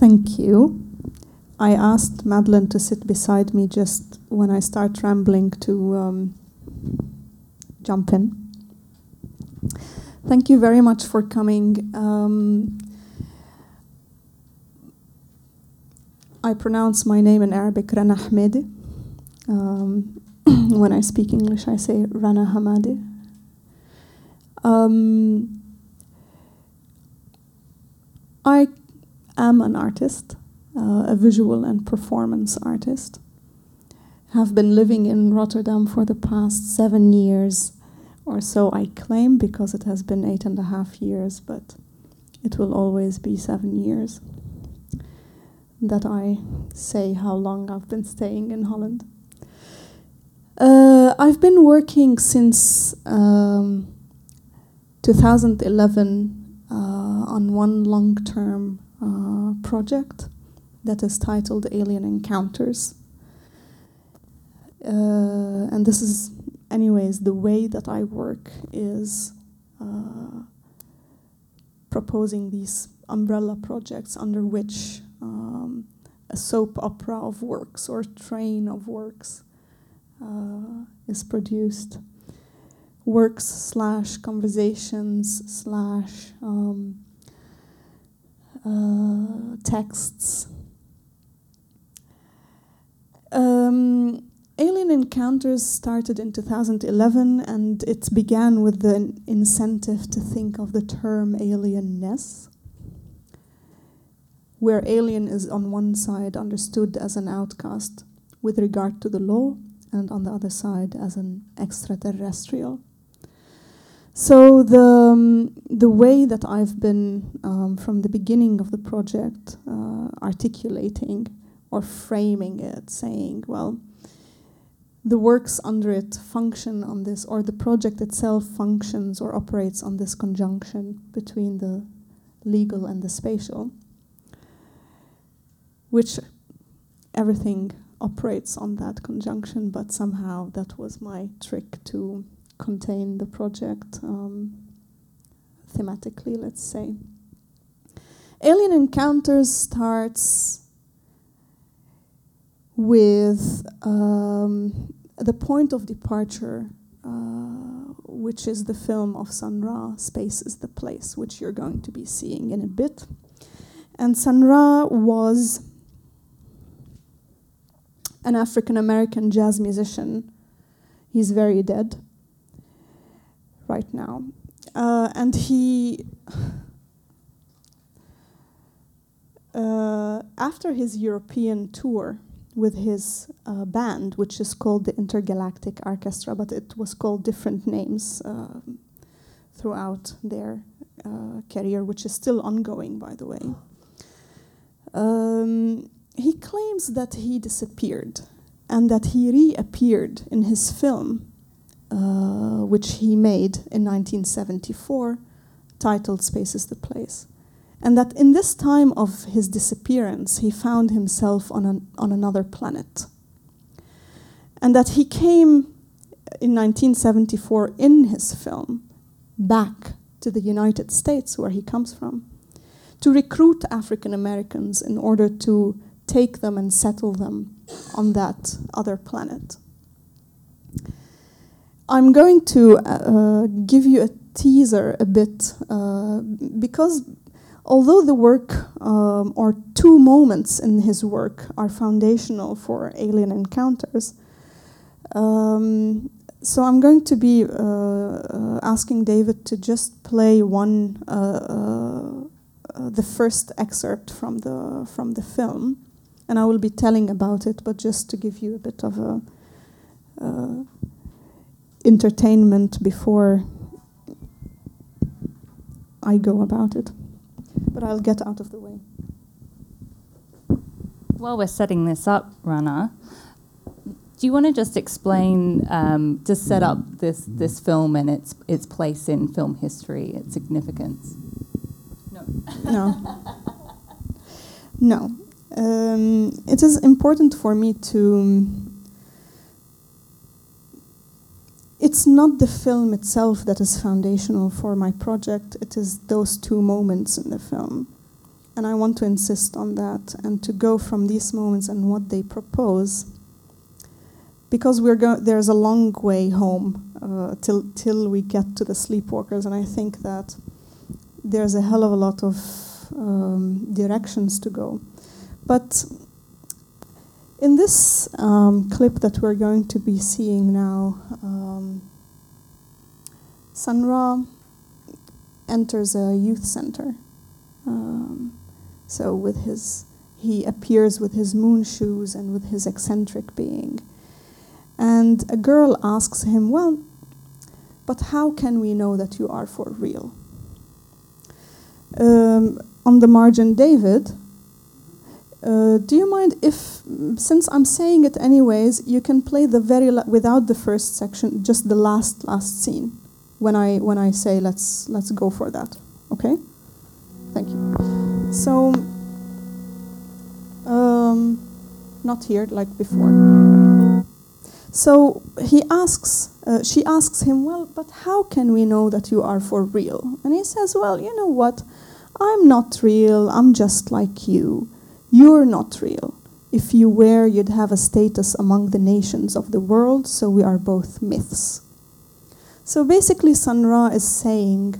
Thank you. I asked Madeline to sit beside me just when I start rambling to um, jump in. Thank you very much for coming. Um, I pronounce my name in Arabic Rana Ahmedi. Um, when I speak English, I say Rana Hamadi. Um, I am an artist, uh, a visual and performance artist. Have been living in Rotterdam for the past seven years or so, I claim, because it has been eight and a half years, but it will always be seven years that I say how long I've been staying in Holland. Uh, I've been working since um, 2011 uh, on one long term uh, project that is titled Alien Encounters. Uh, and this is, anyways, the way that I work is uh, proposing these umbrella projects under which um, a soap opera of works or train of works uh, is produced. Works slash conversations slash um, uh, texts. Um, Alien Encounters started in 2011 and it began with the incentive to think of the term alienness where alien is on one side understood as an outcast with regard to the law, and on the other side as an extraterrestrial. So the um, the way that I've been um, from the beginning of the project uh, articulating or framing it, saying, well, the works under it function on this, or the project itself functions or operates on this conjunction between the legal and the spatial which everything operates on that conjunction, but somehow that was my trick to contain the project um, thematically, let's say. Alien Encounters starts with um, the point of departure, uh, which is the film of Sun Ra, Space is the Place, which you're going to be seeing in a bit. And Sun Ra was an African American jazz musician. He's very dead right now. Uh, and he, uh, after his European tour with his uh, band, which is called the Intergalactic Arkestra, but it was called different names uh, throughout their uh, career, which is still ongoing, by the way. Um, he claims that he disappeared and that he reappeared in his film, uh, which he made in 1974, titled Space is the Place. And that in this time of his disappearance, he found himself on, an, on another planet. And that he came in 1974 in his film back to the United States, where he comes from, to recruit African Americans in order to take them and settle them on that other planet. I'm going to uh, give you a teaser a bit uh, because although the work um, or two moments in his work are foundational for alien encounters, um, so I'm going to be uh, uh asking David to just play one, uh, uh, the first excerpt from the from the film and I will be telling about it, but just to give you a bit of a entertainment before I go about it. But I'll get out of the way. While we're setting this up, Rana, do you want to just explain, um, just set up this, this film and its, its place in film history, its significance? No. no. No. Um, it is important for me to. It's not the film itself that is foundational for my project, it is those two moments in the film. and I want to insist on that and to go from these moments and what they propose, because we're go- there's a long way home uh, till till we get to the sleepwalkers, and I think that there's a hell of a lot of um, directions to go. But in this um, clip that we're going to be seeing now, um, Sun Ra enters a youth center. Um, so with his, he appears with his moon shoes and with his eccentric being. And a girl asks him, Well, but how can we know that you are for real? Um, on the margin, David, uh, do you mind if, since I'm saying it anyways, you can play the very without the first section, just the last last scene, when I when I say let's let's go for that, okay? Thank you. So, um, not here like before. So he asks, uh, she asks him, well, but how can we know that you are for real? And he says, well, you know what? I'm not real. I'm just like you. You're not real. If you were, you'd have a status among the nations of the world, so we are both myths. So basically, Sun Ra is saying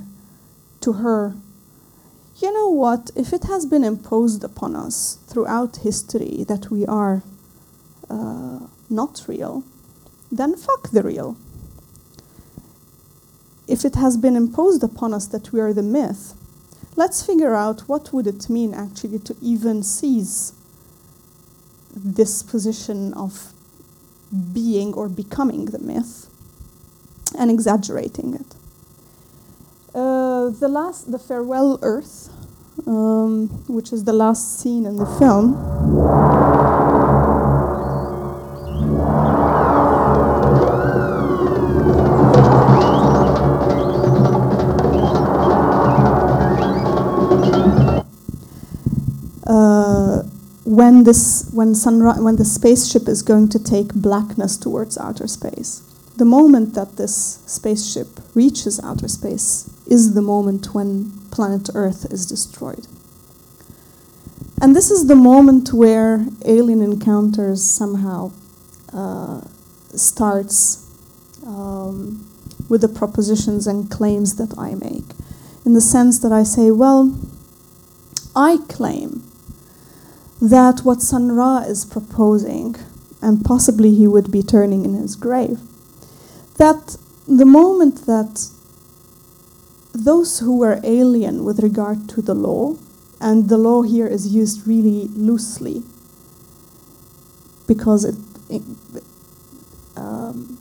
to her, you know what? If it has been imposed upon us throughout history that we are uh, not real, then fuck the real. If it has been imposed upon us that we are the myth, let's figure out what would it mean actually to even seize this position of being or becoming the myth and exaggerating it. Uh, the last, the farewell Earth, um, which is the last scene in the film. When this when sunri- when the spaceship is going to take blackness towards outer space. The moment that this spaceship reaches outer space is the moment when planet earth is destroyed. And this is the moment where alien encounters somehow uh, starts um, with the propositions and claims that i make. In the sense that i say well i claim that what Sun Ra is proposing, and possibly he would be turning in his grave, that the moment that those who were alien with regard to the law, and the law here is used really loosely because it, it um,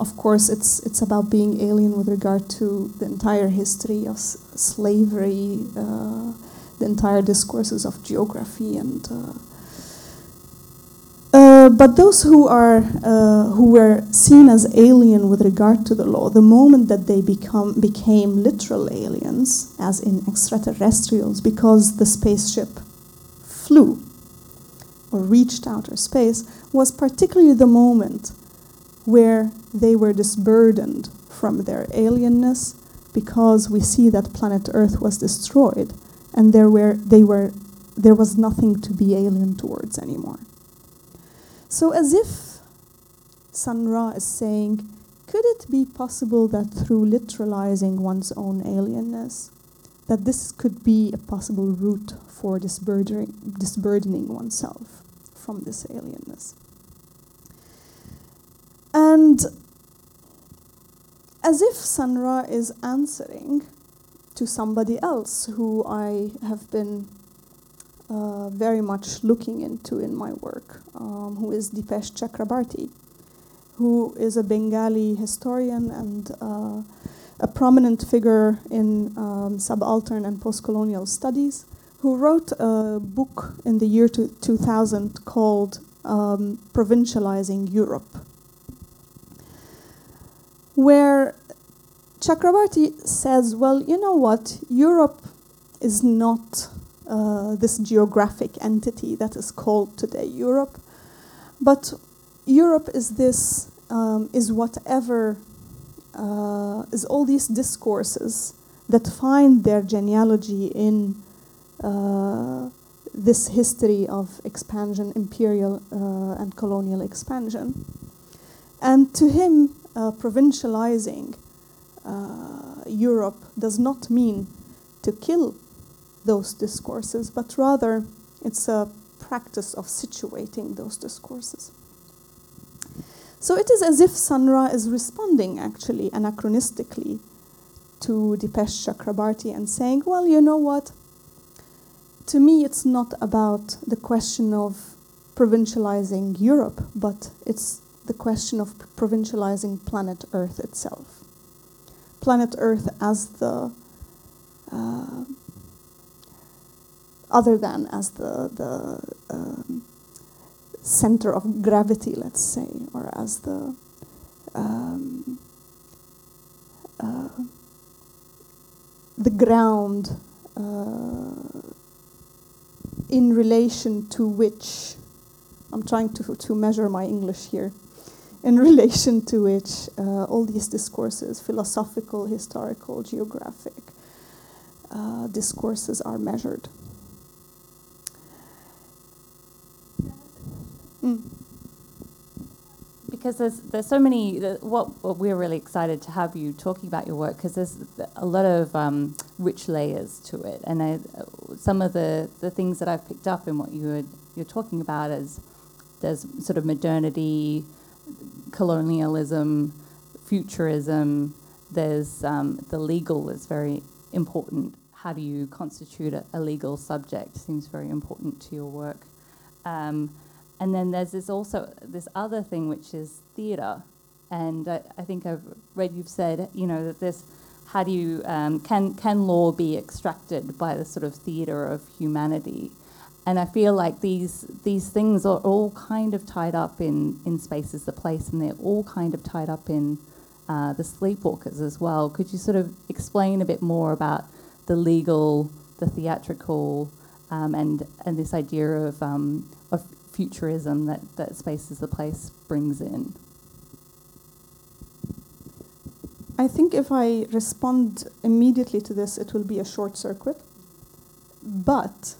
of course it's it's about being alien with regard to the entire history of slavery uh, the entire discourses of geography and uh, uh, but those who are uh, who were seen as alien with regard to the law, the moment that they become became literal aliens, as in extraterrestrials, because the spaceship flew or reached outer space, was particularly the moment where they were disburdened from their alienness, because we see that planet Earth was destroyed and there were they were there was nothing to be alien towards anymore. So as if Sun Ra is saying, could it be possible that through literalizing one's own alienness, that this could be a possible route for disburdening, disburdening oneself from this alienness? And as if Sun Ra is answering to somebody else who I have been uh, very much looking into in my work, um, who is Dipesh Chakrabarty, who is a Bengali historian and uh, a prominent figure in um, subaltern and post-colonial studies, who wrote a book in the year two- 2000 called um, Provincializing Europe, where Chakrabarty says, well, you know what? Europe is not uh, this geographic entity that is called today Europe, but Europe is this, um, is whatever, uh, is all these discourses that find their genealogy in uh, this history of expansion, imperial uh, and colonial expansion. And to him, uh, provincializing uh, Europe does not mean to kill those discourses, but rather it's a practice of situating those discourses. So it is as if Sun Ra is responding actually anachronistically to Dipesh Chakrabarty and saying, well, you know what? To me, it's not about the question of provincializing Europe, but it's the question of provincializing planet Earth itself. Planet Earth as the uh, other than as the the um, center of gravity, let's say, or as the um, uh, the ground uh, in relation to which I'm trying to to measure my English here. In relation to which uh, all these discourses, philosophical, historical, geographic, uh, discourses are measured. Mm. Because there's there's so many. What, what, we're really excited to have you talking about your work because there's a lot of um, rich layers to it, and I, some of the, the things that I've picked up in what you were, you're talking about is there's sort of modernity, colonialism, futurism. There's um, the legal is very important. How do you constitute a, a legal subject? Seems very important to your work. Um, and then there's this also this other thing which is theatre, and I, I, think I've read you've said you know that this how do you um, can can law be extracted by the sort of theatre of humanity, and I feel like these these things are all kind of tied up in in spaces the place, and they're all kind of tied up in uh, the sleepwalkers as well. Could you sort of explain a bit more about the legal, the theatrical, um, and and this idea of um, of futurism that, that Space the Place brings in? I think if I respond immediately to this, it will be a short circuit, but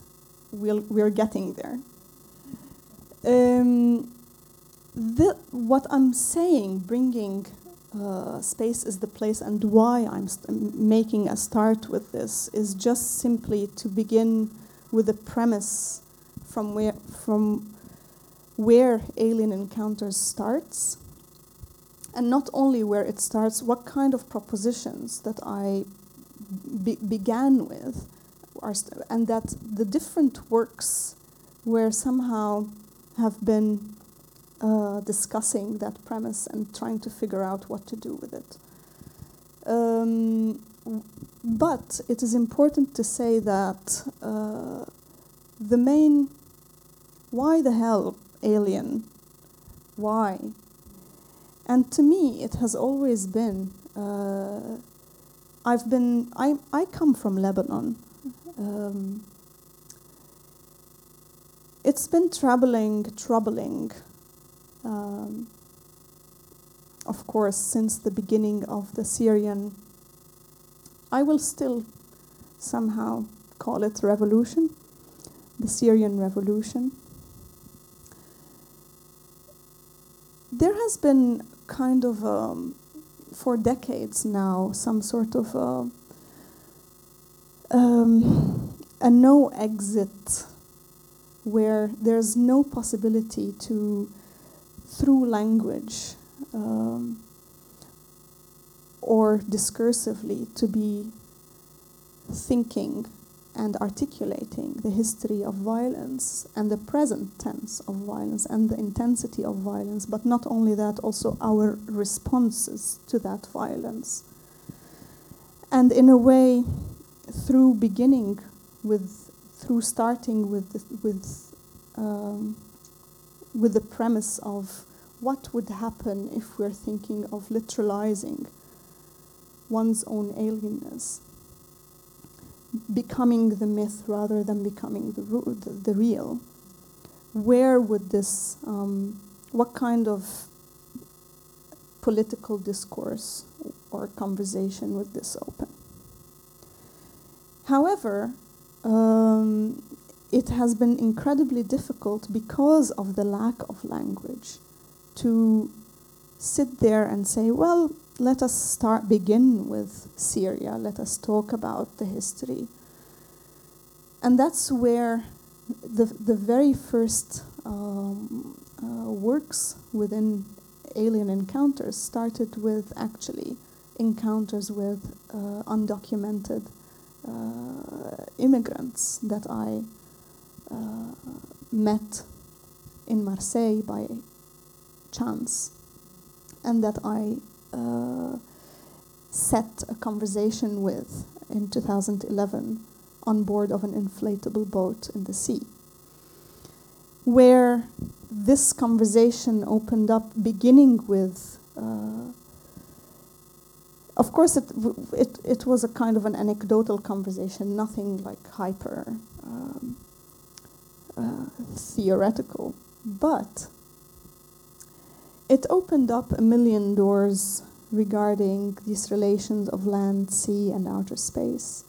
we'll, we're getting there. Um, the, what I'm saying, bringing uh, space is the place, and why I'm making a start with this is just simply to begin with a premise from where from where Alien Encounters starts, and not only where it starts, what kind of propositions that I be began with, are and that the different works where somehow have been uh, discussing that premise and trying to figure out what to do with it. Um, but it is important to say that uh, the main why the hell alien. Why? And to me, it has always been. Uh, I've been. I I come from Lebanon. Um, it's been troubling, troubling. Um, of course, since the beginning of the Syrian. I will still somehow call it revolution, the Syrian revolution. there has been kind of um, for decades now some sort of uh, um, a no exit where there's no possibility to through language um, or discursively to be thinking and articulating the history of violence and the present tense of violence and the intensity of violence, but not only that, also our responses to that violence. And in a way, through beginning with, through starting with, with, um, with the premise of what would happen if we're thinking of literalizing one's own alienness becoming the myth rather than becoming the, the, the real, where would this, um, what kind of political discourse or conversation would this open? However, um, it has been incredibly difficult because of the lack of language to sit there and say, well, let us start begin with Syria. Let us talk about the history. And that's where the, the very first um, uh, works within Alien Encounters started with actually encounters with uh, undocumented immigrants that I uh, met in Marseille by chance, and that I uh, set a conversation with in 2011 on board of an inflatable boat in the sea, where this conversation opened up, beginning with. Uh, of course, it, it, it was a kind of an anecdotal conversation, nothing like hyper um, uh, theoretical, but it opened up a million doors regarding these relations of land, sea, and outer space.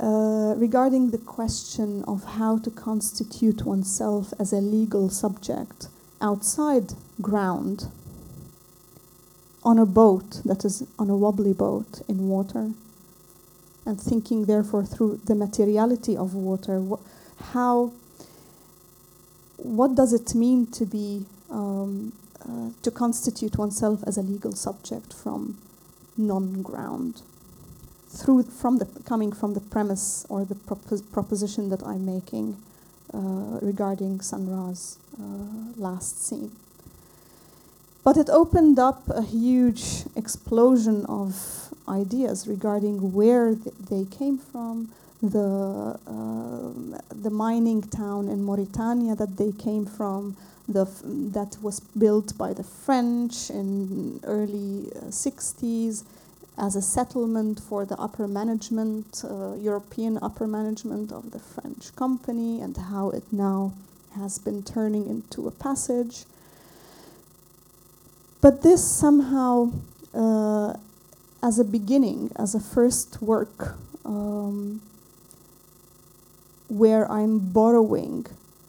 Uh, regarding the question of how to constitute oneself as a legal subject outside ground on a boat that is on a wobbly boat in water and thinking therefore through the materiality of water wh- how what does it mean to be um, uh, to constitute oneself as a legal subject from non-ground through from the coming from the premise or the propos- proposition that I'm making uh, regarding Sun Ra's uh, last scene. But it opened up a huge explosion of ideas regarding where th- they came from, the uh, the mining town in Mauritania that they came from, the that was built by the French in early uh, 60s as a settlement for the upper management, uh, European upper management of the French company, and how it now has been turning into a passage. But this somehow, uh, as a beginning, as a first work, um, where I'm borrowing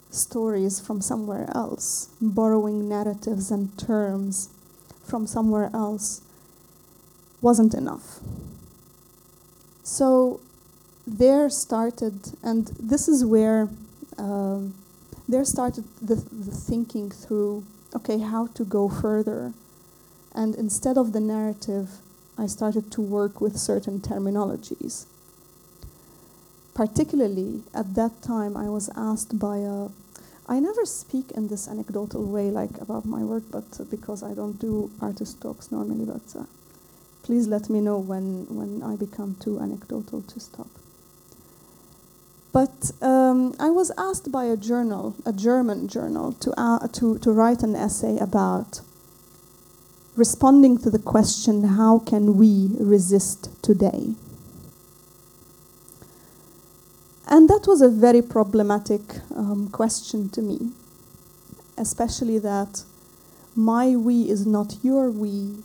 stories from somewhere else, borrowing narratives and terms from somewhere else, wasn't enough. So there started, and this is where um, there started the, the thinking through okay, how to go further. And instead of the narrative, I started to work with certain terminologies. Particularly at that time, I was asked by a I never speak in this anecdotal way, like about my work, but uh, because I don't do artist talks normally. But uh, please let me know when when I become too anecdotal to stop. But um, I was asked by a journal, a German journal, to uh, to to write an essay about responding to the question, "How can we resist today?" And that was a very problematic um, question to me, especially that my we is not your we,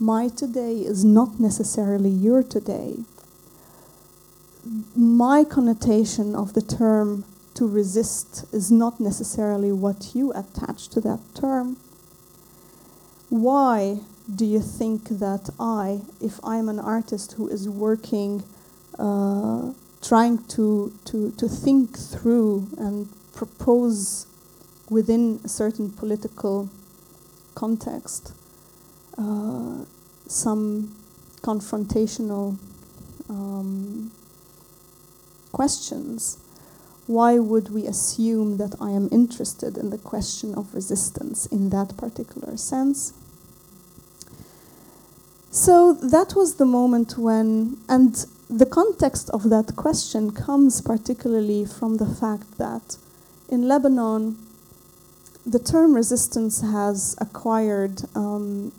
my today is not necessarily your today. My connotation of the term to resist is not necessarily what you attach to that term. Why do you think that I, if I'm an artist who is working, uh, trying to, to, to think through and propose within a certain political context uh, some confrontational um, questions, why would we assume that I am interested in the question of resistance in that particular sense? So that was the moment when, and the context of that question comes particularly from the fact that in Lebanon, the term resistance has acquired um,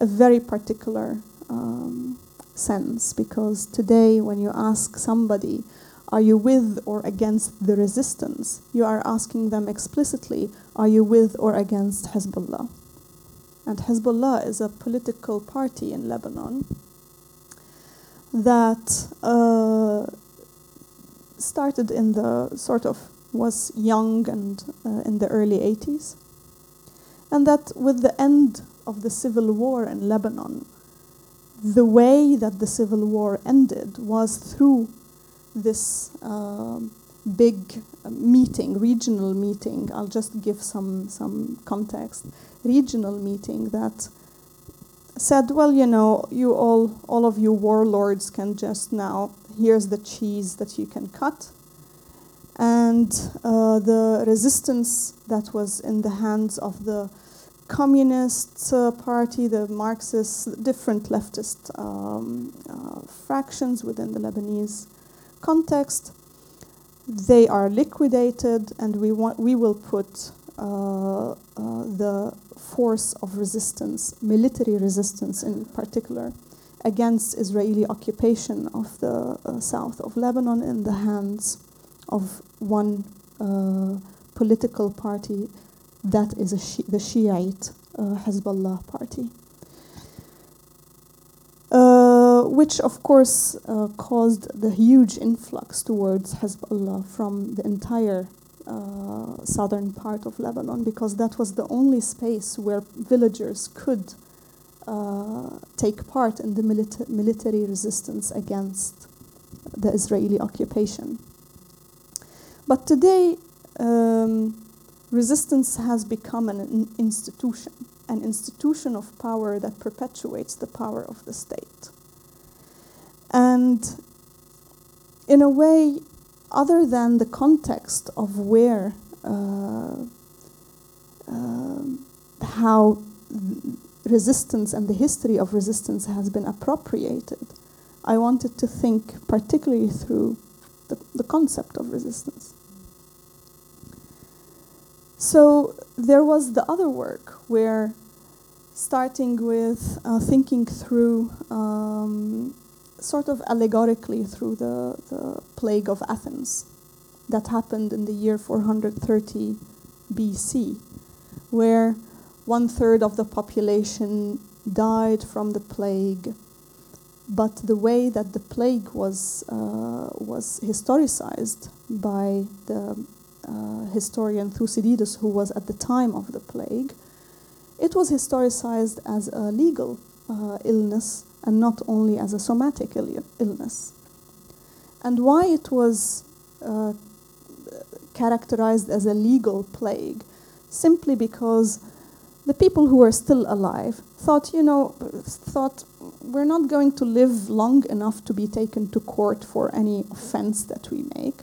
a very particular um, sense because today, when you ask somebody, are you with or against the resistance? You are asking them explicitly, are you with or against Hezbollah? And Hezbollah is a political party in Lebanon that uh, started in the sort of was young and uh, in the early 80s. And that with the end of the civil war in Lebanon, the way that the civil war ended was through this uh, big meeting, regional meeting. I'll just give some, some context. Regional meeting that said, well, you know, you all, all of you warlords can just now, here's the cheese that you can cut. And uh, the resistance that was in the hands of the Communist uh, Party, the Marxists, different leftist um, uh, fractions within the Lebanese context, they are liquidated, and we want we will put uh, uh, the force of resistance, military resistance in particular, against Israeli occupation of the uh, south of Lebanon in the hands of one uh, political party that is Shi the Shiite uh, Hezbollah party. Uh, which of course uh, caused the huge influx towards Hezbollah from the entire uh, southern part of Lebanon because that was the only space where villagers could uh, take part in the milita military resistance against the Israeli occupation. But today, um, resistance has become an institution, an institution of power that perpetuates the power of the state. And in a way, other than the context of where, uh, uh, how resistance and the history of resistance has been appropriated, I wanted to think particularly through the, the concept of resistance. So there was the other work where, starting with uh, thinking through, um, sort of allegorically through the, the plague of Athens that happened in the year 430 BC, where one third of the population died from the plague. But the way that the plague was, uh, was historicized by the historian Thucydides, who was at the time of the plague, it was historicized as a legal uh, illness and not only as a somatic Ill illness. And why it was uh, characterized as a legal plague? Simply because the people who were still alive thought, you know, thought we're not going to live long enough to be taken to court for any offense that we make.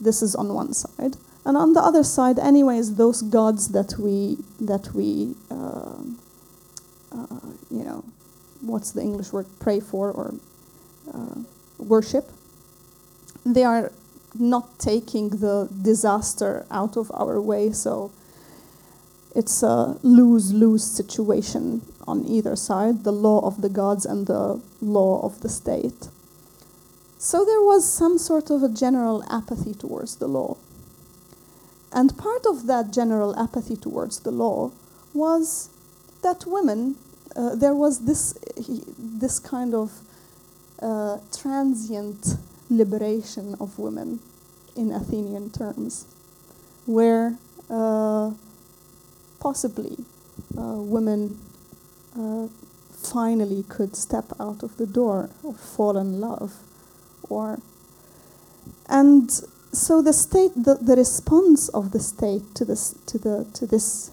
This is on one side, and on the other side, anyways, those gods that we that we uh, uh, you know, what's the English word? Pray for or uh, worship. They are not taking the disaster out of our way, so it's a lose lose situation on either side the law of the gods and the law of the state. So there was some sort of a general apathy towards the law. And part of that general apathy towards the law was that women, uh, there was this, this kind of uh, transient liberation of women in Athenian terms, where uh, possibly uh, women uh, finally could step out of the door or fall in love and so the state the, the response of the state to this to the to this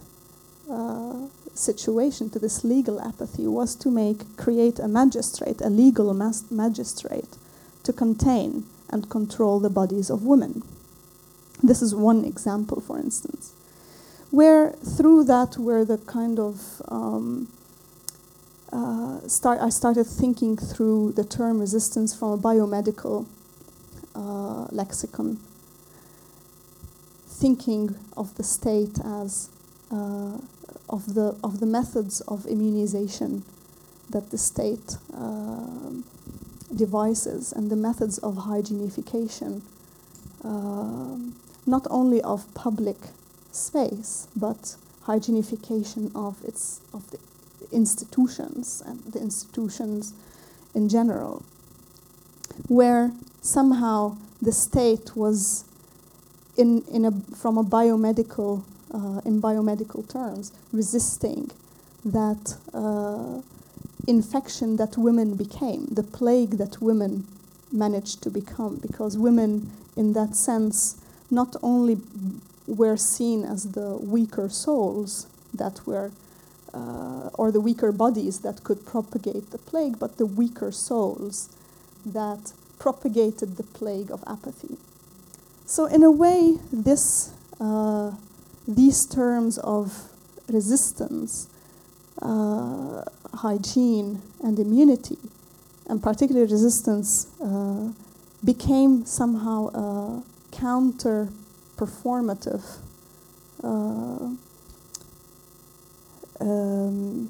uh, situation to this legal apathy was to make create a magistrate a legal magistrate to contain and control the bodies of women. This is one example for instance where through that were the kind of um, uh, start, I started thinking through the term resistance from a biomedical uh, lexicon, thinking of the state as uh, of the of the methods of immunization that the state uh, devices and the methods of hygienification, um, not only of public space but hygienification of its of the institutions and the institutions in general, where somehow the state was, in, in a, from a biomedical, uh, in biomedical terms, resisting that uh, infection that women became, the plague that women managed to become, because women, in that sense, not only were seen as the weaker souls that were, uh, or the weaker bodies that could propagate the plague, but the weaker souls that propagated the plague of apathy. So, in a way, this, uh, these terms of resistance, uh, hygiene, and immunity, and particularly resistance, uh, became somehow a counter performative. Uh, um,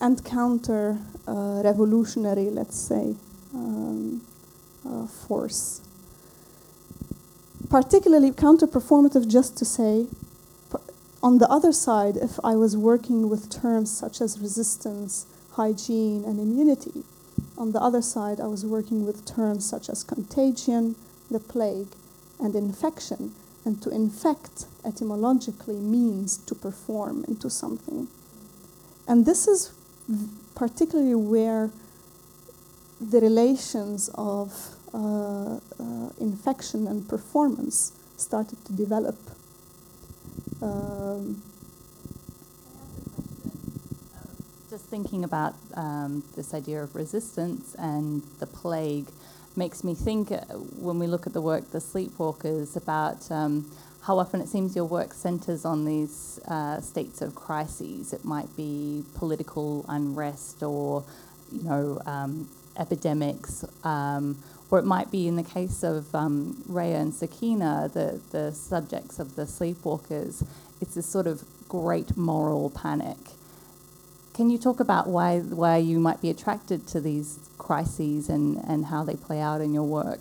and counter uh, revolutionary, let's say, um, uh, force. Particularly counter performative, just to say, on the other side, if I was working with terms such as resistance, hygiene, and immunity, on the other side, I was working with terms such as contagion, the plague, and infection. And to infect etymologically means to perform into something. And this is particularly where the relations of uh, uh, infection and performance started to develop. Um, Just thinking about um, this idea of resistance and the plague makes me think uh, when we look at the work The Sleepwalkers about um, how often it seems your work centers on these uh, states of crises. It might be political unrest or, you know, um, epidemics, um, or it might be in the case of um, Raya and Sakina, the, the subjects of the sleepwalkers, it's this sort of great moral panic. Can you talk about why, why you might be attracted to these crises and, and how they play out in your work?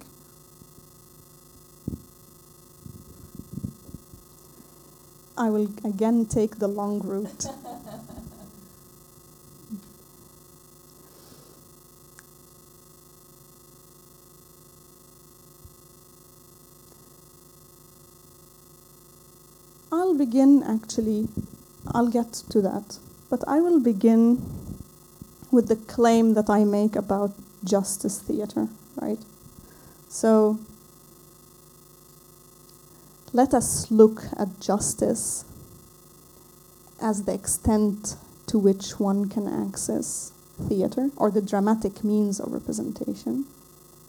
I will again take the long route. I'll begin actually, I'll get to that, but I will begin with the claim that I make about justice theater, right? So let us look at justice as the extent to which one can access theater or the dramatic means of representation,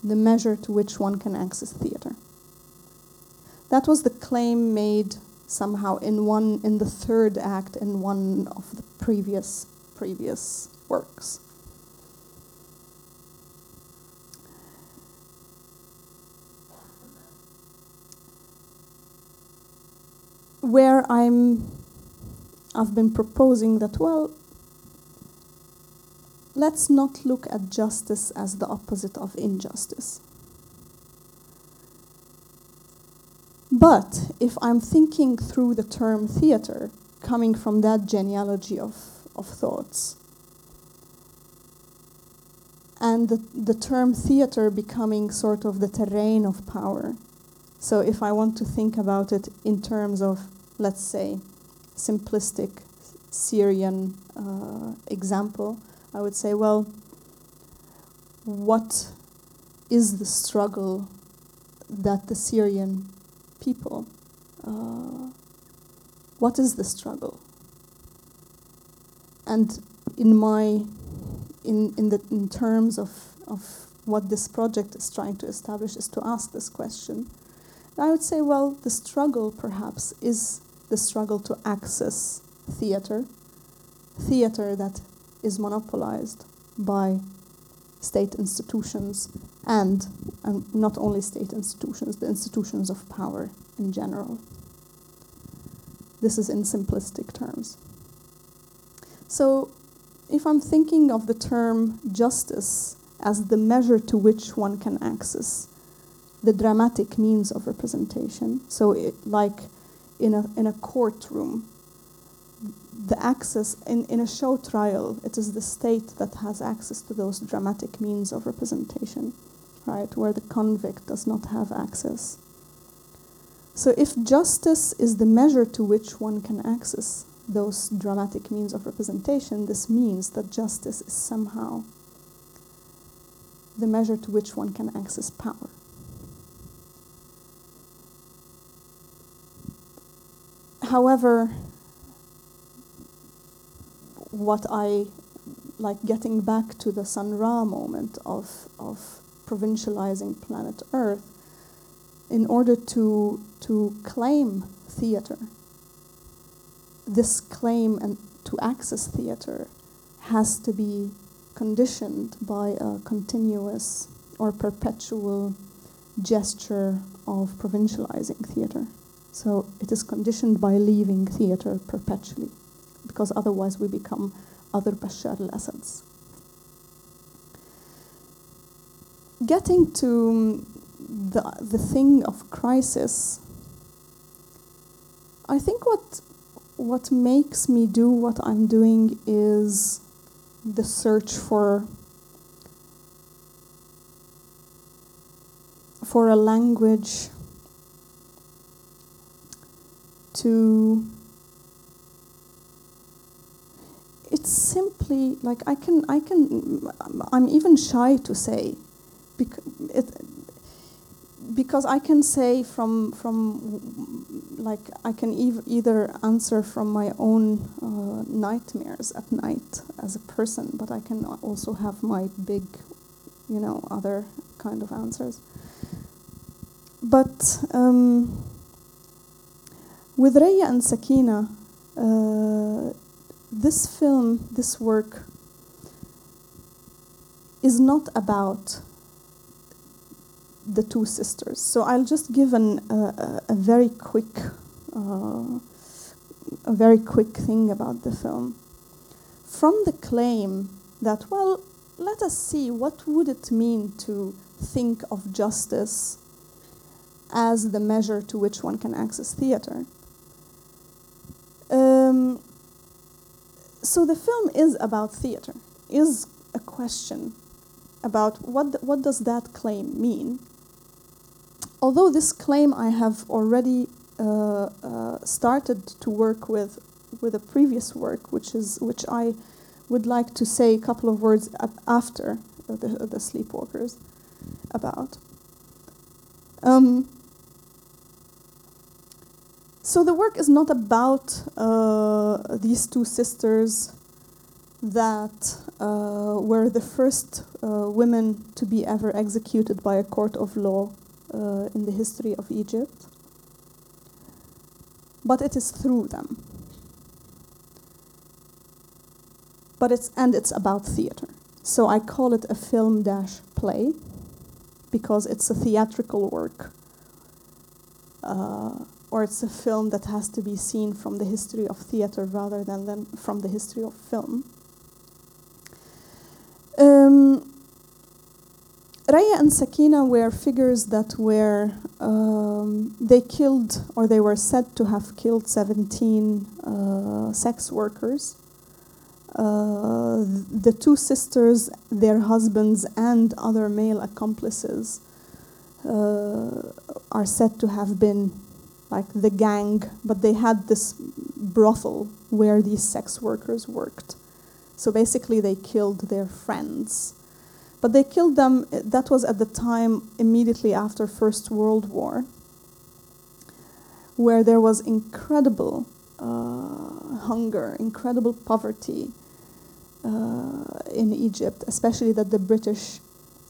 the measure to which one can access theater. That was the claim made somehow in one in the third act in one of the previous previous works. Where I'm I've been proposing that well let's not look at justice as the opposite of injustice. But if I'm thinking through the term theater, coming from that genealogy of, of thoughts, and the, the term theater becoming sort of the terrain of power. So if I want to think about it in terms of, let's say, simplistic Syrian uh, example, I would say, well, what is the struggle that the Syrian people. Uh, what is the struggle? And in my, in, in, the, in terms of, of what this project is trying to establish, is to ask this question. And I would say, well, the struggle perhaps is the struggle to access theater, theater that is monopolized by state institutions and, and not only state institutions, the institutions of power in general. This is in simplistic terms. So, if I'm thinking of the term justice as the measure to which one can access the dramatic means of representation, so it, like in a, in a courtroom, the access in, in a show trial, it is the state that has access to those dramatic means of representation, right, where the convict does not have access. So, if justice is the measure to which one can access those dramatic means of representation, this means that justice is somehow the measure to which one can access power. However, what I like getting back to the Sun Ra moment of, of provincializing planet Earth, in order to, to claim theater, this claim and to access theater has to be conditioned by a continuous or perpetual gesture of provincializing theater. So it is conditioned by leaving theater perpetually, because otherwise we become other Bashar al Getting to um, the, the thing of crisis, I think what what makes me do what I'm doing is the search for for a language to it's simply like I can I can I'm even shy to say because it, because I can say from from like I can ev- either answer from my own uh, nightmares at night as a person, but I can also have my big, you know, other kind of answers. But um, with Raya and Sakina, uh, this film, this work, is not about the two sisters. So I'll just give an, uh, a very quick, uh, a very quick thing about the film. From the claim that, well, let us see what would it mean to think of justice as the measure to which one can access theater. Um, so the film is about theater, is a question about what, what does that claim mean although this claim I have already uh, uh, started to work with with a previous work, which is which I would like to say a couple of words after the, the sleepwalkers about. Um, so the work is not about uh, these two sisters that uh, were the first uh, women to be ever executed by a court of law uh, in the history of Egypt, but it is through them. But it's and it's about theater. So I call it a film dash play because it's a theatrical work. Uh, or it's a film that has to be seen from the history of theater rather than, than from the history of film. Um, Raya and Sakina were figures that were, um, they killed, or they were said to have killed 17 uh, sex workers. Uh, the two sisters, their husbands, and other male accomplices uh, are said to have been like the gang, but they had this brothel where these sex workers worked. So basically, they killed their friends but they killed them, that was at the time immediately after First World War, where there was incredible uh, hunger, incredible poverty uh, in Egypt, especially that the British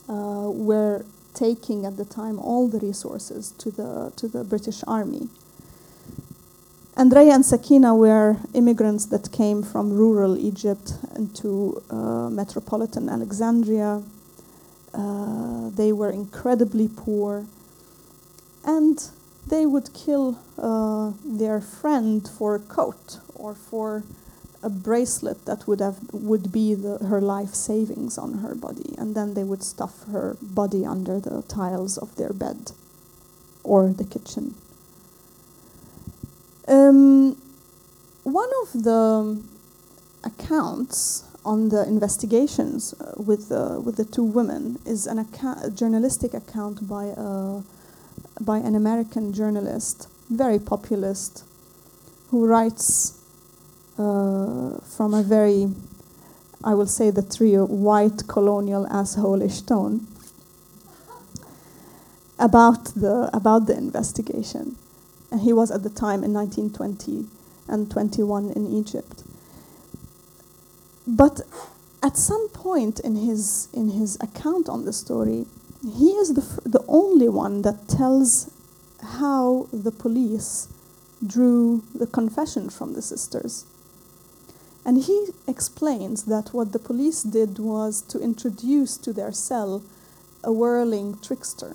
uh, were taking at the time all the resources to the, to the British army. And Raya and Sakina were immigrants that came from rural Egypt into uh, metropolitan Alexandria uh, they were incredibly poor, and they would kill uh, their friend for a coat or for a bracelet that would have would be the, her life savings on her body, and then they would stuff her body under the tiles of their bed or the kitchen. Um, one of the accounts on the investigations uh, with the with the two women is an account, a journalistic account by a, by an American journalist, very populist, who writes uh, from a very, I will say the trio, white colonial asshole-ish tone about the about the investigation, and he was at the time in 1920 and 21 in Egypt. But at some point in his in his account on the story, he is the the only one that tells how the police drew the confession from the sisters. And he explains that what the police did was to introduce to their cell a whirling trickster,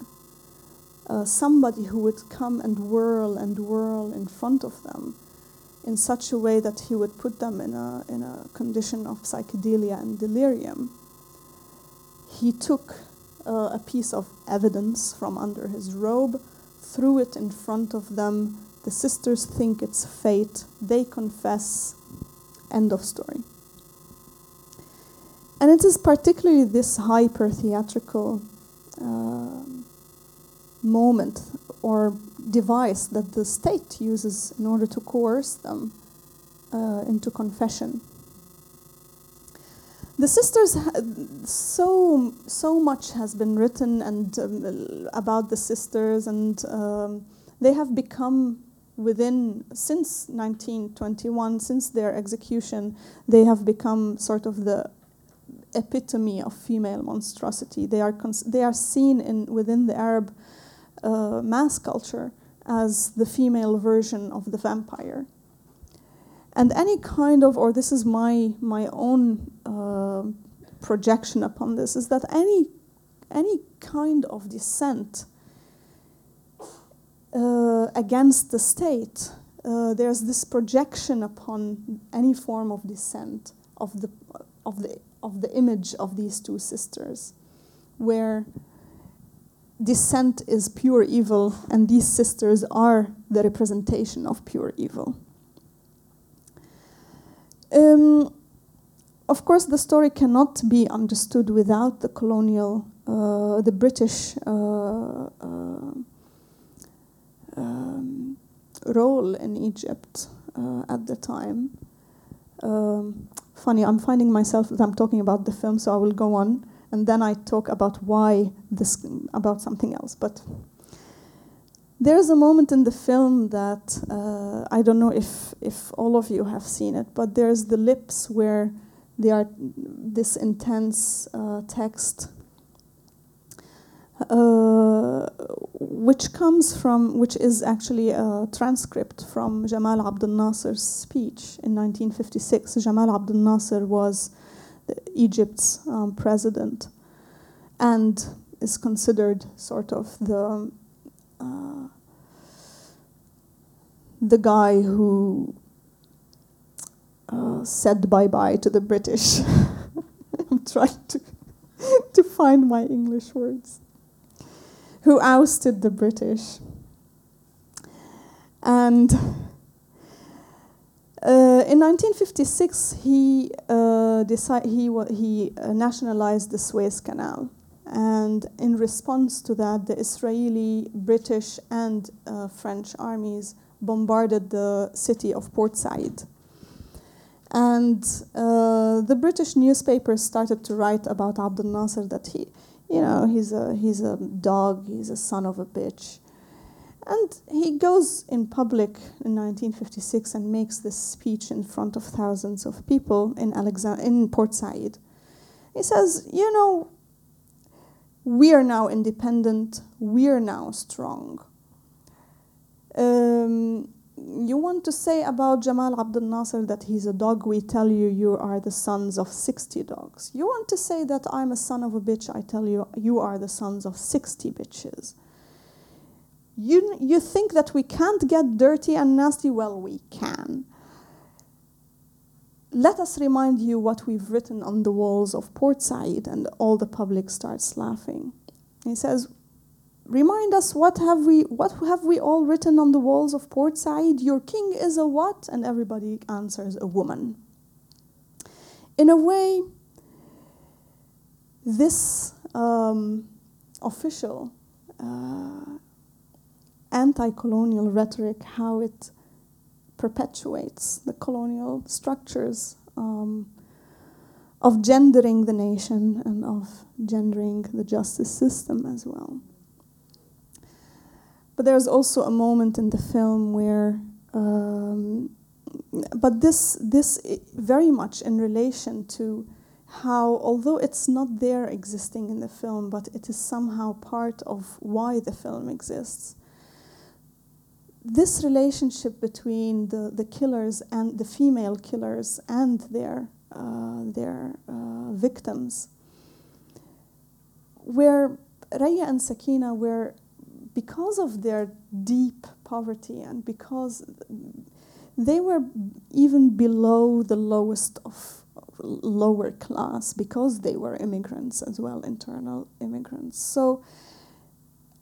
uh, somebody who would come and whirl and whirl in front of them in such a way that he would put them in a, in a condition of psychedelia and delirium. He took uh, a piece of evidence from under his robe, threw it in front of them. The sisters think it's fate. They confess. End of story. And it is particularly this hyper theatrical uh, moment or device that the state uses in order to coerce them uh, into confession. The sisters, so so much has been written and um, about the sisters, and um, they have become within since 1921, since their execution, they have become sort of the epitome of female monstrosity. They are they are seen in within the Arab uh, mass culture as the female version of the vampire. And any kind of, or this is my my own uh, projection upon this, is that any any kind of dissent uh, against the state, uh, there's this projection upon any form of dissent of the of the of the image of these two sisters, where dissent is pure evil, and these sisters are the representation of pure evil. Um, of course, the story cannot be understood without the colonial, uh, the British uh, uh, um, role in Egypt uh, at the time. Um, funny, I'm finding myself that I'm talking about the film, so I will go on and then I talk about why this about something else. But there's a moment in the film that uh, I don't know if if all of you have seen it, but there's the lips where they are this intense uh, text. Uh, which comes from, which is actually a transcript from Jamal Abdel Nasser's speech in 1956. Jamal Abdel Nasser was Egypt's um, president and is considered sort of the uh, the guy who uh, said bye bye to the British. I'm trying to to find my English words. Who ousted the British and uh, in 1956, he uh, he he uh, nationalized the Suez Canal, and in response to that, the Israeli, British, and uh, French armies bombarded the city of Port Said. And uh, the British newspapers started to write about Abdel Nasser that he, you know, he's a he's a dog, he's a son of a bitch and he goes in public in 1956 and makes this speech in front of thousands of people in, Alexand- in Port Said. He says, You know, we are now independent, we are now strong. Um, you want to say about Jamal Abdel Nasser that he's a dog, we tell you you are the sons of 60 dogs. You want to say that I'm a son of a bitch, I tell you you are the sons of 60 bitches. You, you think that we can't get dirty and nasty? Well, we can. Let us remind you what we've written on the walls of Port Said, and all the public starts laughing. He says, remind us what have we what have we all written on the walls of Port Said? Your king is a what? And everybody answers a woman. In a way, this um, official uh, anti-colonial rhetoric, how it perpetuates the colonial structures um, of gendering the nation and of gendering the justice system as well. But there's also a moment in the film where, um, but this this very much in relation to how, although it's not there existing in the film, but it is somehow part of why the film exists. This relationship between the, the killers and the female killers and their uh, their uh, victims, where Raya and Sakina were because of their deep poverty and because they were even below the lowest of lower class because they were immigrants as well, internal immigrants. So,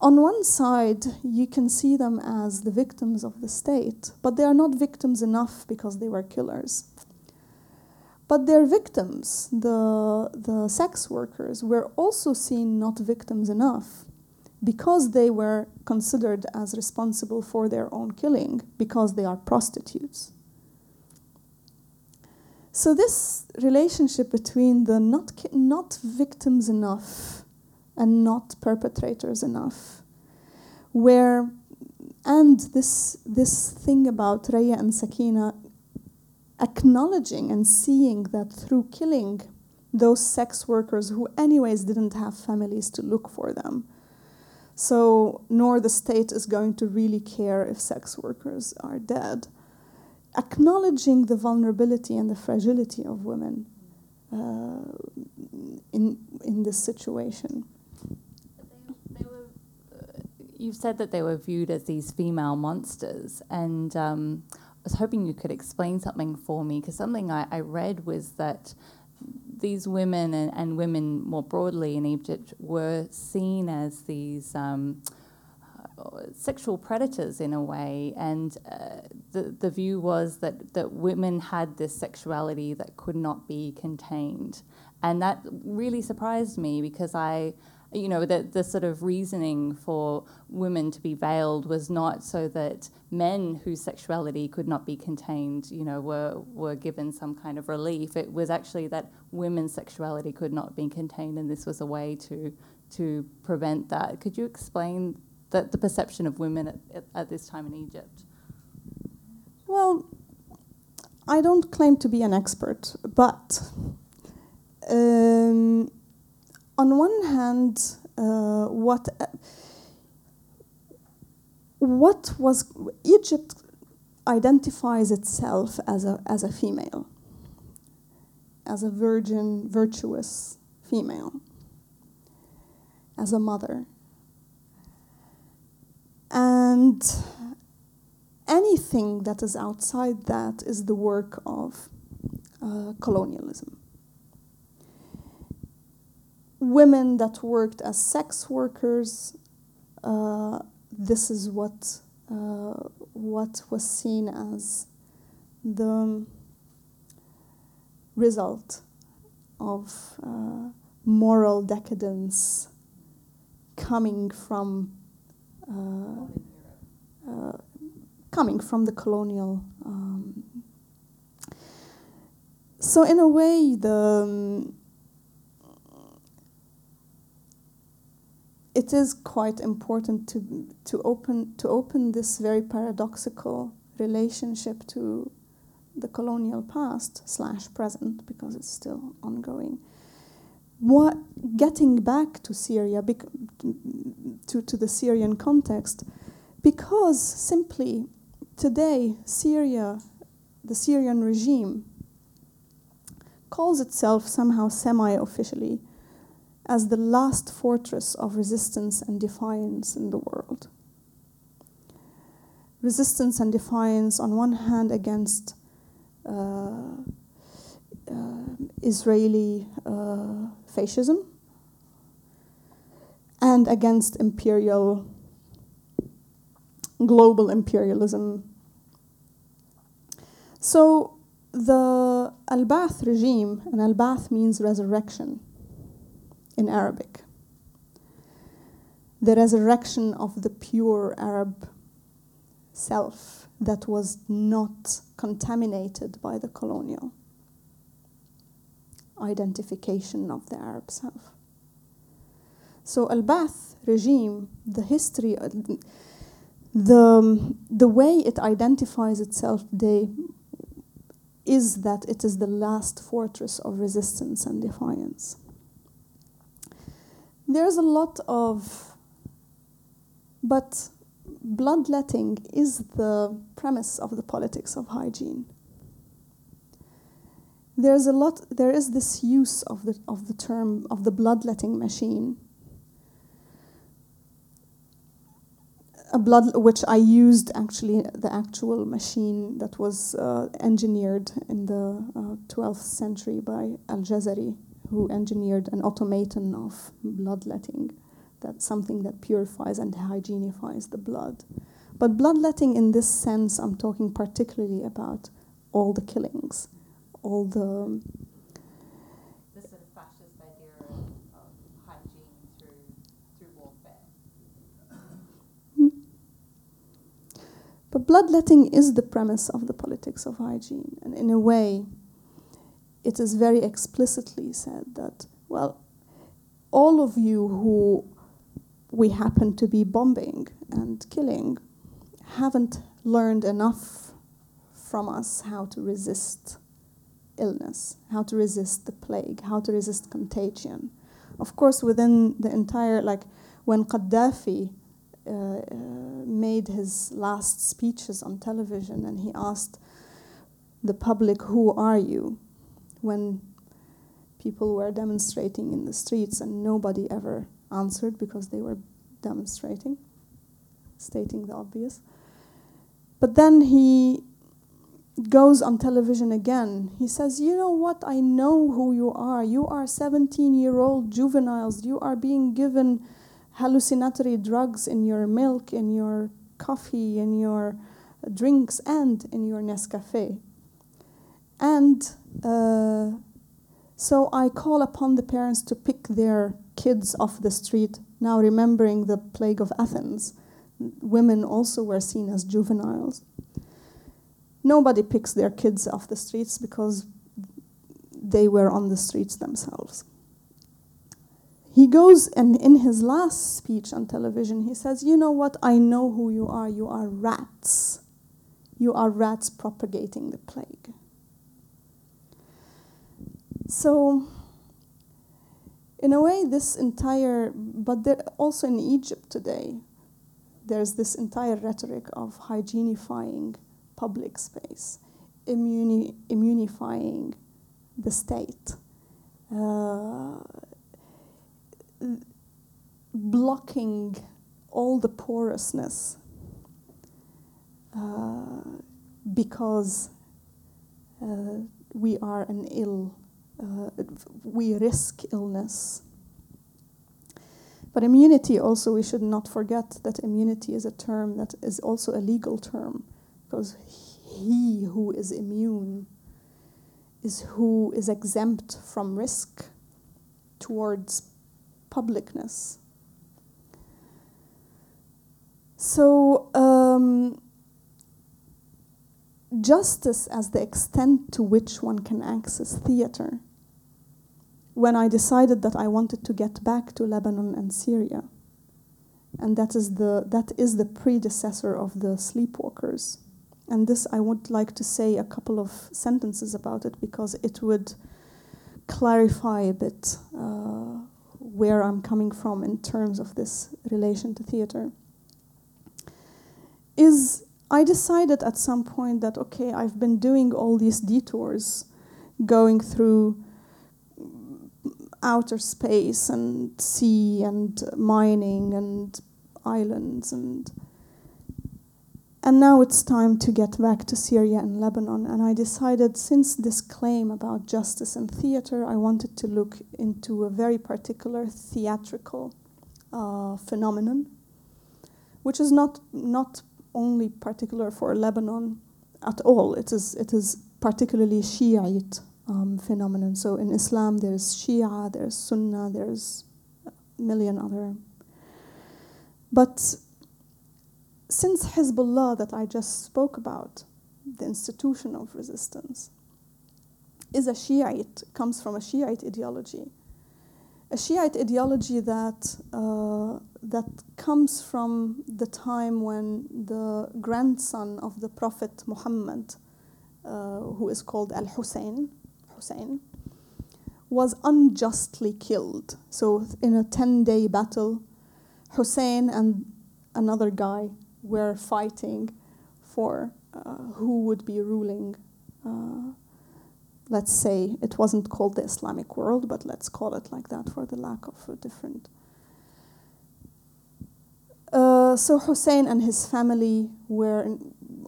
on one side, you can see them as the victims of the state, but they are not victims enough because they were killers. But their victims, the, the sex workers, were also seen not victims enough because they were considered as responsible for their own killing because they are prostitutes. So this relationship between the not not victims enough and not perpetrators enough, where and this this thing about Raya and Sakina acknowledging and seeing that through killing those sex workers who anyways didn't have families to look for them so, nor the state is going to really care if sex workers are dead. Acknowledging the vulnerability and the fragility of women uh, in, in this situation. You've said that they were viewed as these female monsters, and um, I was hoping you could explain something for me because something I, I read was that these women and, and, women more broadly in Egypt were seen as these um, sexual predators in a way, and uh, the the view was that that women had this sexuality that could not be contained, and that really surprised me because I you know, the, the sort of reasoning for women to be veiled was not so that men whose sexuality could not be contained, you know, were, were given some kind of relief. It was actually that women's sexuality could not be contained, and this was a way to, to prevent that. Could you explain the, the perception of women at, at, at this time in Egypt? Well, I don't claim to be an expert, but um, on one hand, uh, what what was Egypt identifies itself as a as a female, as a virgin, virtuous female, as a mother, and anything that is outside that is the work of uh, colonialism women that worked as sex workers, uh, this is what uh, what was seen as the result of uh, moral decadence coming from uh, uh, coming from the colonial. Um, so in a way, the um, it is quite important to to open to open this very paradoxical relationship to the colonial past slash present because it's still ongoing. What getting back to Syria to to the Syrian context because simply today Syria the Syrian regime calls itself somehow semi-officially as the last fortress of resistance and defiance in the world. Resistance and defiance, on one hand, against uh, uh, Israeli uh, fascism, and against imperial, global imperialism. So the Al Ba'ath regime, and Al Ba'ath means resurrection in Arabic, the resurrection of the pure Arab self that was not contaminated by the colonial identification of the Arab self. So Al Ba'ath regime, the history, uh, the, the way it identifies itself today is that it is the last fortress of resistance and defiance. There's a lot of, but bloodletting is the premise of the politics of hygiene. There's a lot, there is this use of the, of the term of the bloodletting machine a blood which I used actually the actual machine that was uh, engineered in the uh, 12th century by Al Jazari, who engineered an automaton of bloodletting. That's something that purifies and hygienifies the blood. But bloodletting, in this sense, I'm talking particularly about all the killings, all the This sort of fascist idea of, of hygiene through, through warfare. But bloodletting is the premise of the politics of hygiene. And in a way, it is very explicitly said that, well, all of you who we happen to be bombing and killing haven't learned enough from us how to resist illness, how to resist the plague, how to resist contagion. Of course, within the entire, like when Gaddafi uh, uh, made his last speeches on television and he asked the public, Who are you? When people were demonstrating in the streets and nobody ever answered because they were demonstrating, stating the obvious. But then he goes on television again. He says, You know what? I know who you are. You are 17 year old juveniles. You are being given hallucinatory drugs in your milk, in your coffee, in your drinks, and in your Nescafe. And uh, so I call upon the parents to pick their kids off the street. Now, remembering the plague of Athens, women also were seen as juveniles. Nobody picks their kids off the streets because they were on the streets themselves he goes and in his last speech on television, he says, You know what? I know who you are. You are rats. You are rats propagating the plague. So, in a way, this entire, but there, also in Egypt today, there's this entire rhetoric of hygienifying public space, immuni- immunifying the state. Uh, blocking all the porousness uh, because uh, we are an ill, we risk illness. But immunity also, we should not forget that immunity is a term that is also a legal term because he who is immune is who is exempt from risk towards publicness. So, um, justice as the extent to which one can access theater. When I decided that I wanted to get back to Lebanon and Syria, and that is the, that is the predecessor of the sleepwalkers. And this, I would like to say a couple of sentences about it because it would clarify a bit uh, where I'm coming from in terms of this relation to theater is I decided at some point that okay, I've been doing all these detours, going through outer space and sea and mining and islands and and now it's time to get back to Syria and Lebanon. And I decided, since this claim about justice and theater, I wanted to look into a very particular theatrical uh, phenomenon, which is not not only particular for Lebanon at all. It is it is particularly Shiite um, phenomenon. So in Islam, there's Shia, there's Sunnah, there's a million other. But since Hezbollah that I just spoke about, the institution of resistance, is a Shiite, comes from a Shiite ideology. A Shiite ideology that, uh, that comes from the time when the grandson of the Prophet Muhammad, uh, who is called Al Hussein, Hussein, was unjustly killed. So, in a 10 day battle, Hussein and another guy were fighting for uh, who would be ruling. Uh, let's say it wasn't called the Islamic world, but let's call it like that for the lack of a different. Uh, so Hussein and his family were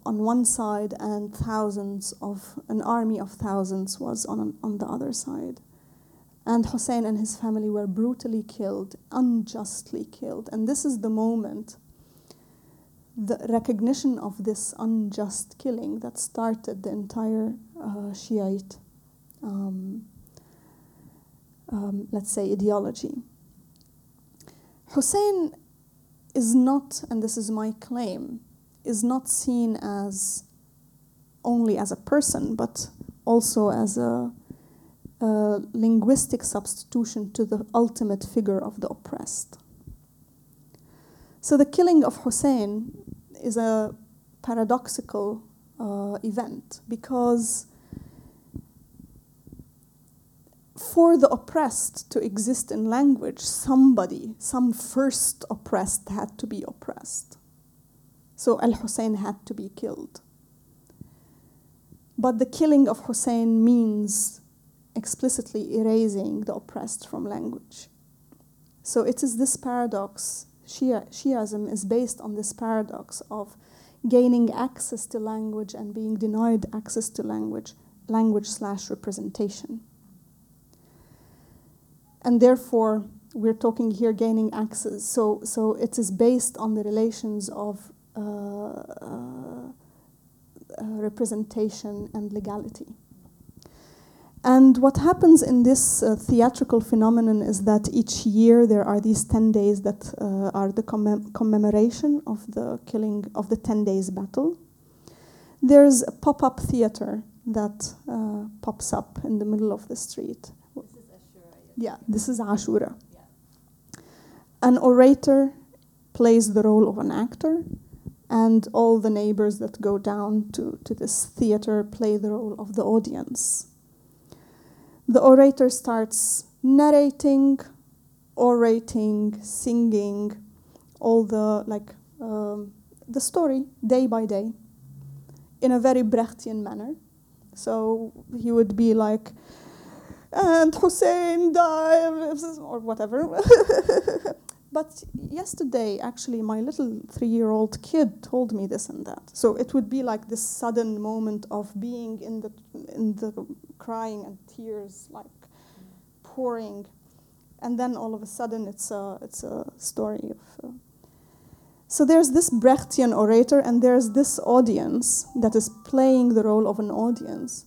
on one side, and thousands of an army of thousands was on on the other side. And Hussein and his family were brutally killed, unjustly killed. And this is the moment the recognition of this unjust killing that started the entire uh, Shiite, um, um, let's say, ideology. Hussein is not, and this is my claim, is not seen as only as a person, but also as a, a linguistic substitution to the ultimate figure of the oppressed. So the killing of Hussein is a paradoxical uh, event because for the oppressed to exist in language, somebody, some first oppressed, had to be oppressed. So Al Hussein had to be killed. But the killing of Hussein means explicitly erasing the oppressed from language. So it is this paradox Shia, Shiism is based on this paradox of gaining access to language and being denied access to language, language slash representation. And therefore, we're talking here gaining access. So, so it is based on the relations of representation and legality. And what happens in this uh, theatrical phenomenon is that each year there are these 10 days that uh, are the commem commemoration of the killing of the 10 days battle. There's a pop up theater that uh, pops up in the middle of the street. This is Ashura. Yeah, this is Ashura. Yeah. An orator plays the role of an actor, and all the neighbors that go down to, to this theater play the role of the audience the orator starts narrating, orating, singing, all the like um, the story day by day in a very Brechtian manner. So he would be like, and Hussein died, or whatever. but yesterday, actually, my little three year old kid told me this and that. So it would be like this sudden moment of being in the, in the crying and tears like pouring. And then all of a sudden, it's a, it's a story of. Uh, so there's this Brechtian orator, and there's this audience that is playing the role of an audience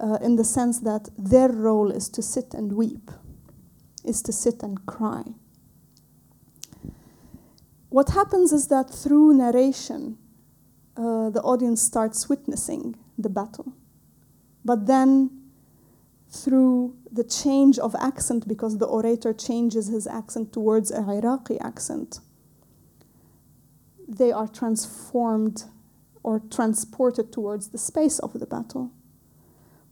uh, in the sense that their role is to sit and weep, is to sit and cry. What happens is that through narration, uh, the audience starts witnessing the battle. But then, through the change of accent, because the orator changes his accent towards a Iraqi accent, they are transformed or transported towards the space of the battle.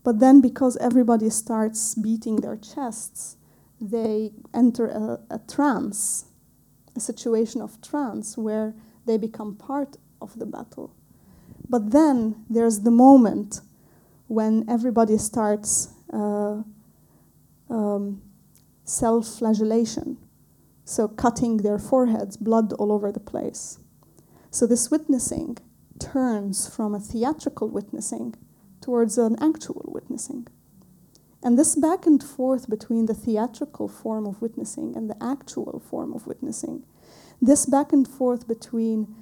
But then, because everybody starts beating their chests, they enter a, a trance, a situation of trance where they become part of the battle. But then there's the moment when everybody starts uh, um, self flagellation, so cutting their foreheads, blood all over the place. So this witnessing turns from a theatrical witnessing towards an actual witnessing. And this back and forth between the theatrical form of witnessing and the actual form of witnessing, this back and forth between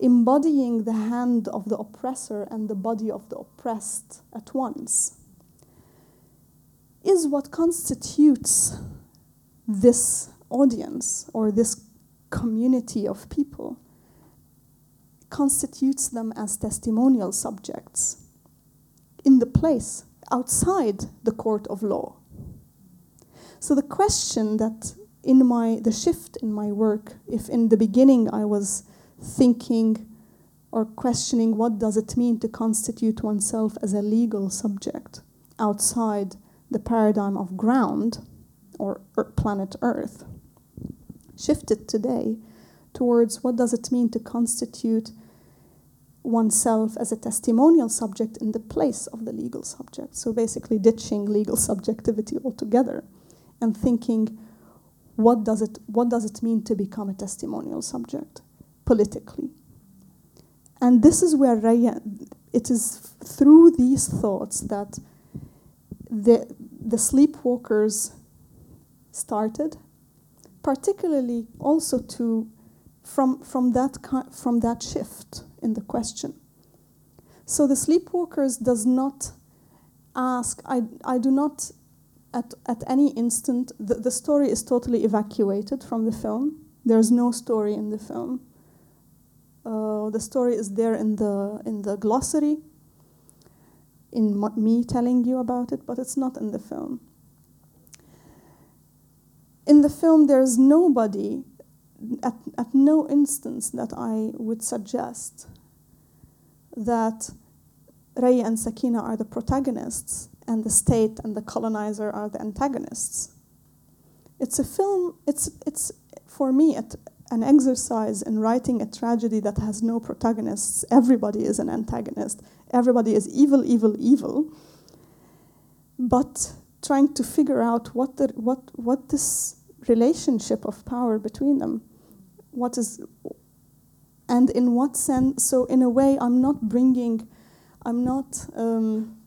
embodying the hand of the oppressor and the body of the oppressed at once, is what constitutes this audience or this community of people constitutes them as testimonial subjects in the place outside the court of law. So the question that in my the shift in my work, if in the beginning I was thinking or questioning what does it mean to constitute oneself as a legal subject outside the paradigm of ground or er, planet Earth, shifted today towards what does it mean to constitute oneself as a testimonial subject in the place of the legal subject. So basically, ditching legal subjectivity altogether and thinking, what does it, what does it mean to become a testimonial subject politically? And this is where Raya, it is through these thoughts that the, the sleepwalkers started, particularly also to from, from, that, from that shift in the question. So the sleepwalkers does not ask, I, I do not, at, at any instant, the, the story is totally evacuated from the film. There's no story in the film. Uh, the story is there in the, in the glossary, in me telling you about it, but it's not in the film. In the film, there's nobody at, at no instance that I would suggest that Raya and Sakina are the protagonists and the state and the colonizer are the antagonists. It's a film, it's, it's for me it, an exercise in writing a tragedy that has no protagonists. Everybody is an antagonist, everybody is evil, evil, evil. But trying to figure out what, the, what, what this relationship of power between them. What is, and in what sense? So in a way, I'm not bringing, I'm not um,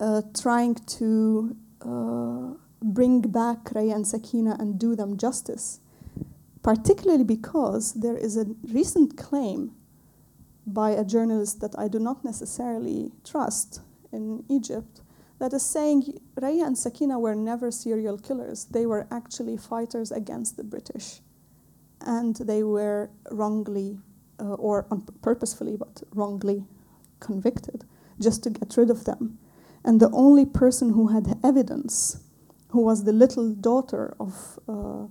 uh, trying to uh, bring back Raya and Sakina and do them justice, particularly because there is a recent claim by a journalist that I do not necessarily trust in Egypt that is saying Raya and Sakina were never serial killers. They were actually fighters against the British. And they were wrongly, uh, or purposefully, but wrongly convicted just to get rid of them. And the only person who had evidence, who was the little daughter of uh, uh,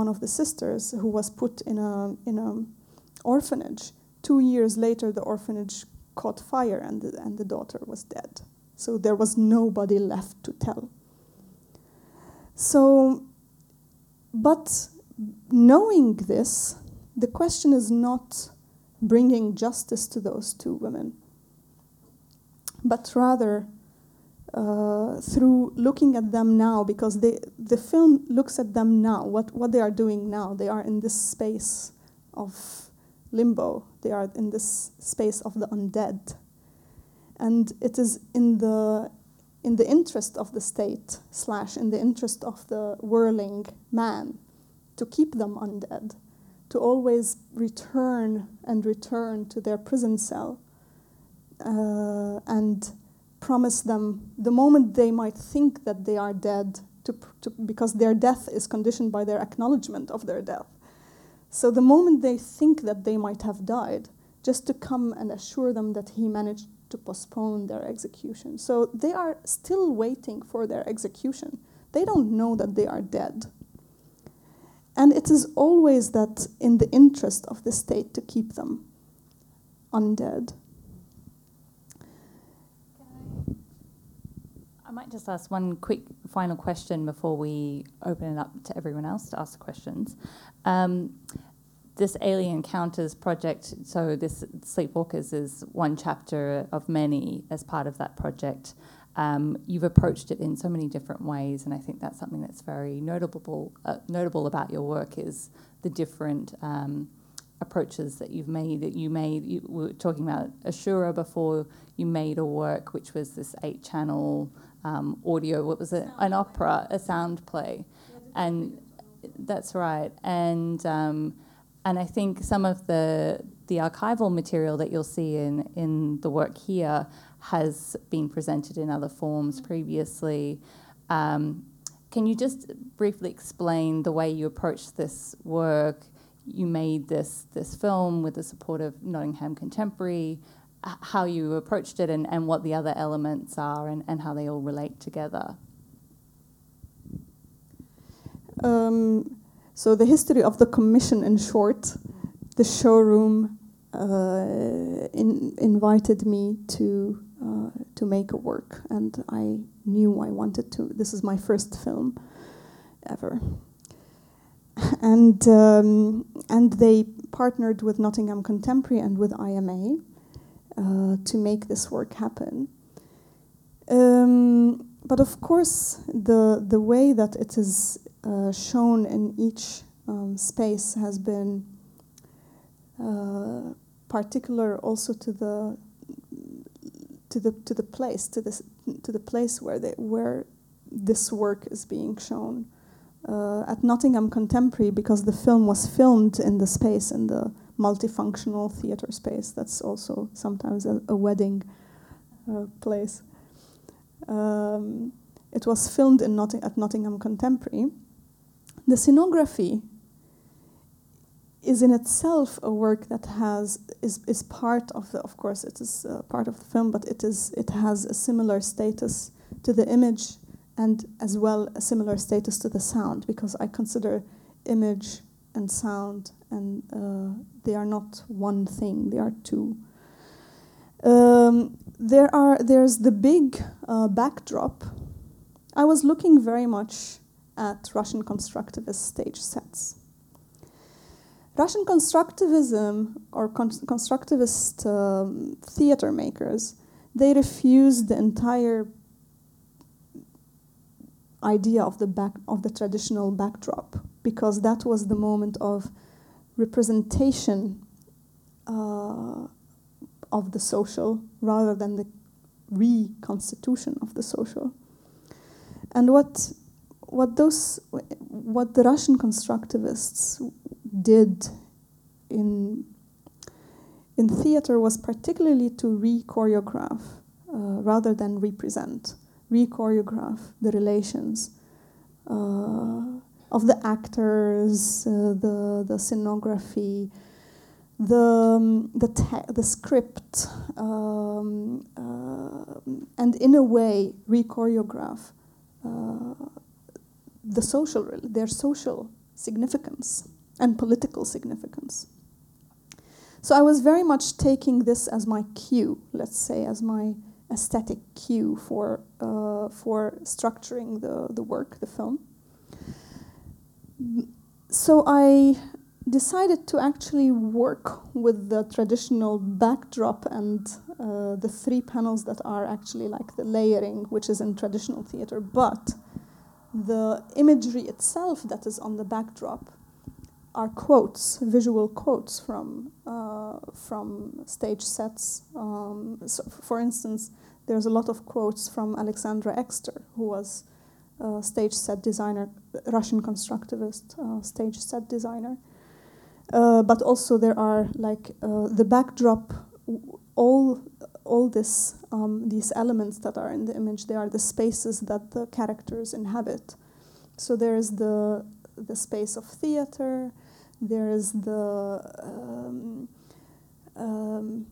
one of the sisters, who was put in a in a orphanage. Two years later, the orphanage caught fire, and the, and the daughter was dead. So there was nobody left to tell. So, but knowing this, the question is not bringing justice to those two women, but rather uh, through looking at them now, because they, the film looks at them now, what, what they are doing now. They are in this space of limbo, they are in this space of the undead and it is in the in the interest of the state slash in the interest of the whirling man to keep them undead to always return and return to their prison cell uh, and promise them the moment they might think that they are dead to, to, because their death is conditioned by their acknowledgement of their death. So the moment they think that they might have died just to come and assure them that he managed to postpone their execution. So they are still waiting for their execution. They don't know that they are dead. And it is always that in the interest of the state to keep them undead. I might just ask one quick final question before we open it up to everyone else to ask questions. Um, this Alien Encounters project, so this Sleepwalkers is one chapter of many as part of that project. Um, you've approached it in so many different ways, and I think that's something that's very notable. Uh, notable about your work is the different um, approaches that you've made. That you made, you were talking about Ashura before. You made a work which was this eight-channel um, audio. What was it? An opera, a sound play, and that's right. And um, and I think some of the the archival material that you'll see in in the work here has been presented in other forms previously. Um, can you just briefly explain the way you approached this work? You made this this film with the support of Nottingham Contemporary, how you approached it, and, and what the other elements are, and, and how they all relate together. Um, so the history of the commission, in short, the showroom uh, in, invited me to uh, to make a work, and I knew I wanted to. This is my first film ever, and um, and they partnered with Nottingham Contemporary and with IMA uh, to make this work happen. Um, but of course, the the way that it is uh, shown in each um, space has been uh, particular also to the to the to the place to this to the place where they, where this work is being shown uh, at Nottingham Contemporary because the film was filmed in the space in the multifunctional theater space. That's also sometimes a, a wedding uh, place. Um, it was filmed in Notting- at Nottingham Contemporary. The scenography is in itself a work that has is, is part of the of course it is uh, part of the film but it is it has a similar status to the image and as well a similar status to the sound because I consider image and sound and uh, they are not one thing they are two. Um, there are there's the big uh, backdrop. I was looking very much at Russian constructivist stage sets Russian constructivism or con- constructivist um, theater makers, they refused the entire idea of the back of the traditional backdrop because that was the moment of representation uh, of the social rather than the reconstitution of the social. And what what those what the Russian constructivists did in in theater was particularly to re-choreograph uh, rather than represent, re-choreograph the relations uh, of the actors, uh, the the scenography, the um, the the script, um, uh, and in a way re-choreograph uh, the social their social significance and political significance. So I was very much taking this as my cue, let's say, as my aesthetic cue for uh, for structuring the the work, the film. So I decided to actually work with the traditional backdrop and uh, the three panels that are actually like the layering, which is in traditional theater, but the imagery itself that is on the backdrop are quotes, visual quotes from uh, from stage sets. Um, so for instance, there's a lot of quotes from Alexandra Exter, who was a stage set designer, Russian constructivist uh, stage set designer. Uh, but also there are like uh, the backdrop, all all this um, these elements that are in the image. They are the spaces that the characters inhabit. So there is the the space of theater. There is the um, um,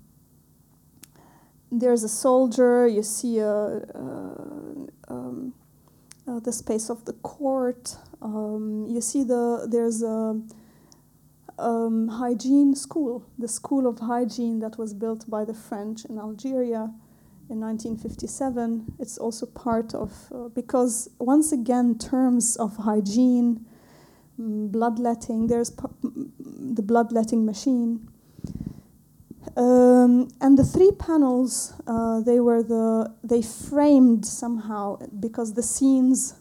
there's a soldier. You see a, uh, um, uh, the space of the court. Um, you see the there's a um, hygiene school, the school of hygiene that was built by the French in Algeria in 1957. It's also part of, uh, because once again, terms of hygiene, mm, bloodletting, there's the bloodletting machine. Um, and the three panels, uh, they were the, they framed somehow because the scenes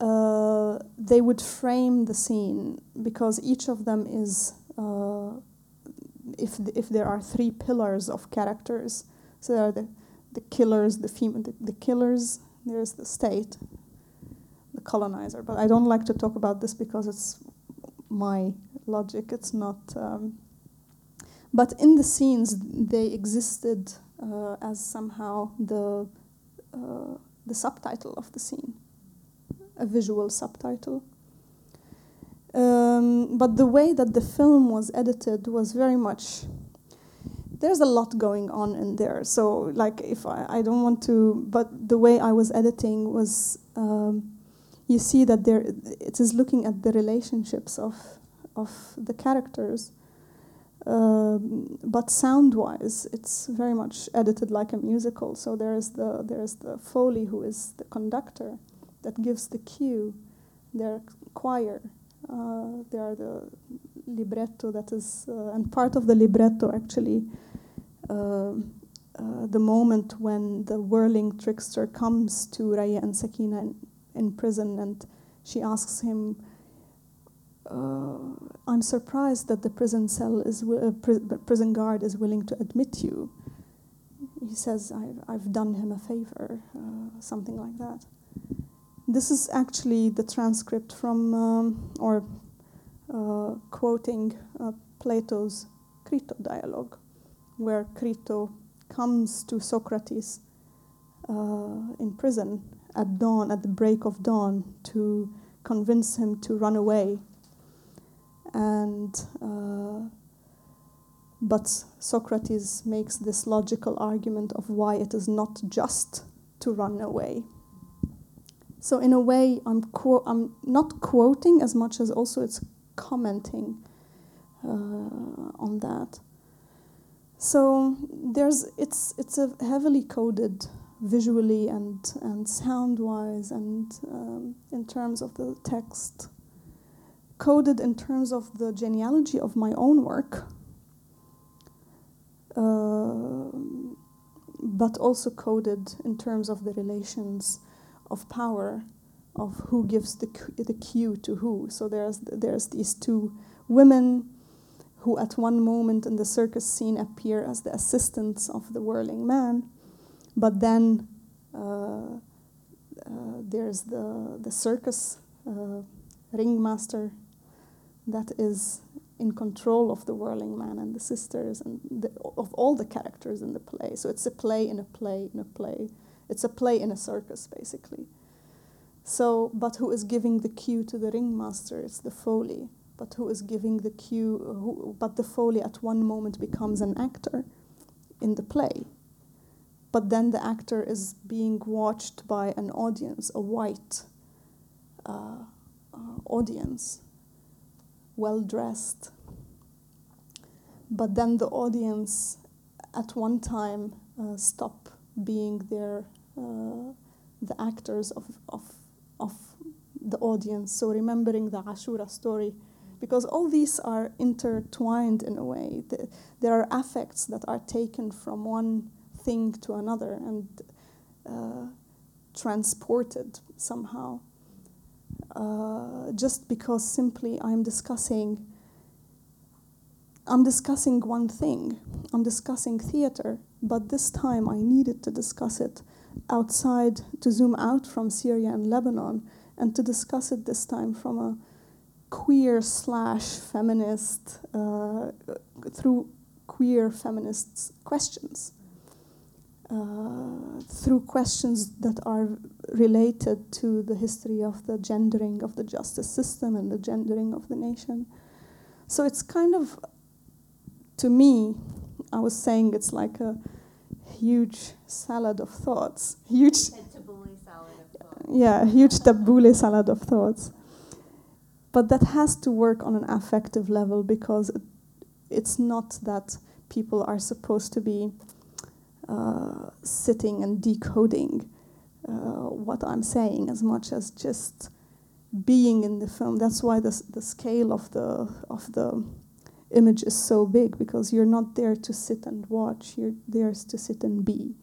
uh, they would frame the scene because each of them is uh, if th- if there are three pillars of characters, so there are the the killers, the fem- the, the killers. There's the state, the colonizer. But I don't like to talk about this because it's my logic. It's not. Um, but in the scenes, they existed uh, as somehow the uh, the subtitle of the scene, a visual subtitle. Um, but the way that the film was edited was very much. There's a lot going on in there. So, like, if I, I don't want to, but the way I was editing was, um, you see that there, it is looking at the relationships of, of the characters. Um, but sound-wise, it's very much edited like a musical. So there's the there's the foley who is the conductor, that gives the cue. Their choir, uh, there are the libretto that is, uh, and part of the libretto actually, uh, uh the moment when the whirling trickster comes to Raya and Sakina in, in prison and she asks him, uh, I'm surprised that the prison cell is uh, pri prison guard is willing to admit you. He says, I've, I've done him a favor, something like that. This is actually the transcript from, um, or uh, quoting uh, Plato's Crito dialogue, where Crito comes to Socrates uh, in prison at dawn, at the break of dawn, to convince him to run away. And uh, but Socrates makes this logical argument of why it is not just to run away so in a way, I'm I'm not quoting as much as also it's commenting uh, on that. So there's it's it's a heavily coded visually and and sound wise and um, in terms of the text coded in terms of the genealogy of my own work uh, but also coded in terms of the relations of power of who gives the, the cue to who. So there's, there's these two women who, at one moment in the circus scene, appear as the assistants of the whirling man, but then uh, uh, there's the, the circus uh, ringmaster that is in control of the whirling man and the sisters and the, of all the characters in the play. So it's a play in a play in a play it's a play in a circus, basically. So, but who is giving the cue to the ringmaster? It's the Foley. But who is giving the cue? Who, but the Foley at one moment becomes an actor in the play. But then the actor is being watched by an audience, a white uh, uh, audience, well dressed. But then the audience at one time uh, stop being uh, the actors of, of, of the audience. So remembering the Ashura story, because all these are intertwined in a way. The, there are affects that are taken from one thing to another and uh, transported somehow. Uh, just because simply I'm discussing I'm discussing one thing. I'm discussing theater, but this time I needed to discuss it outside, to zoom out from Syria and Lebanon, and to discuss it this time from a queer slash feminist, uh, through queer feminist questions. Uh, through questions that are related to the history of the gendering of the justice system and the gendering of the nation. So it's kind of, to me, I was saying it's like a huge salad of thoughts. Huge. Yeah, huge tabbouleh salad of thoughts. But that has to work on an affective level because it, it's not that people are supposed to be uh, sitting and decoding uh, what I'm saying as much as just being in the film. That's why the, the scale of the, of the image is so big because you're not there to sit and watch, you're there to sit and be.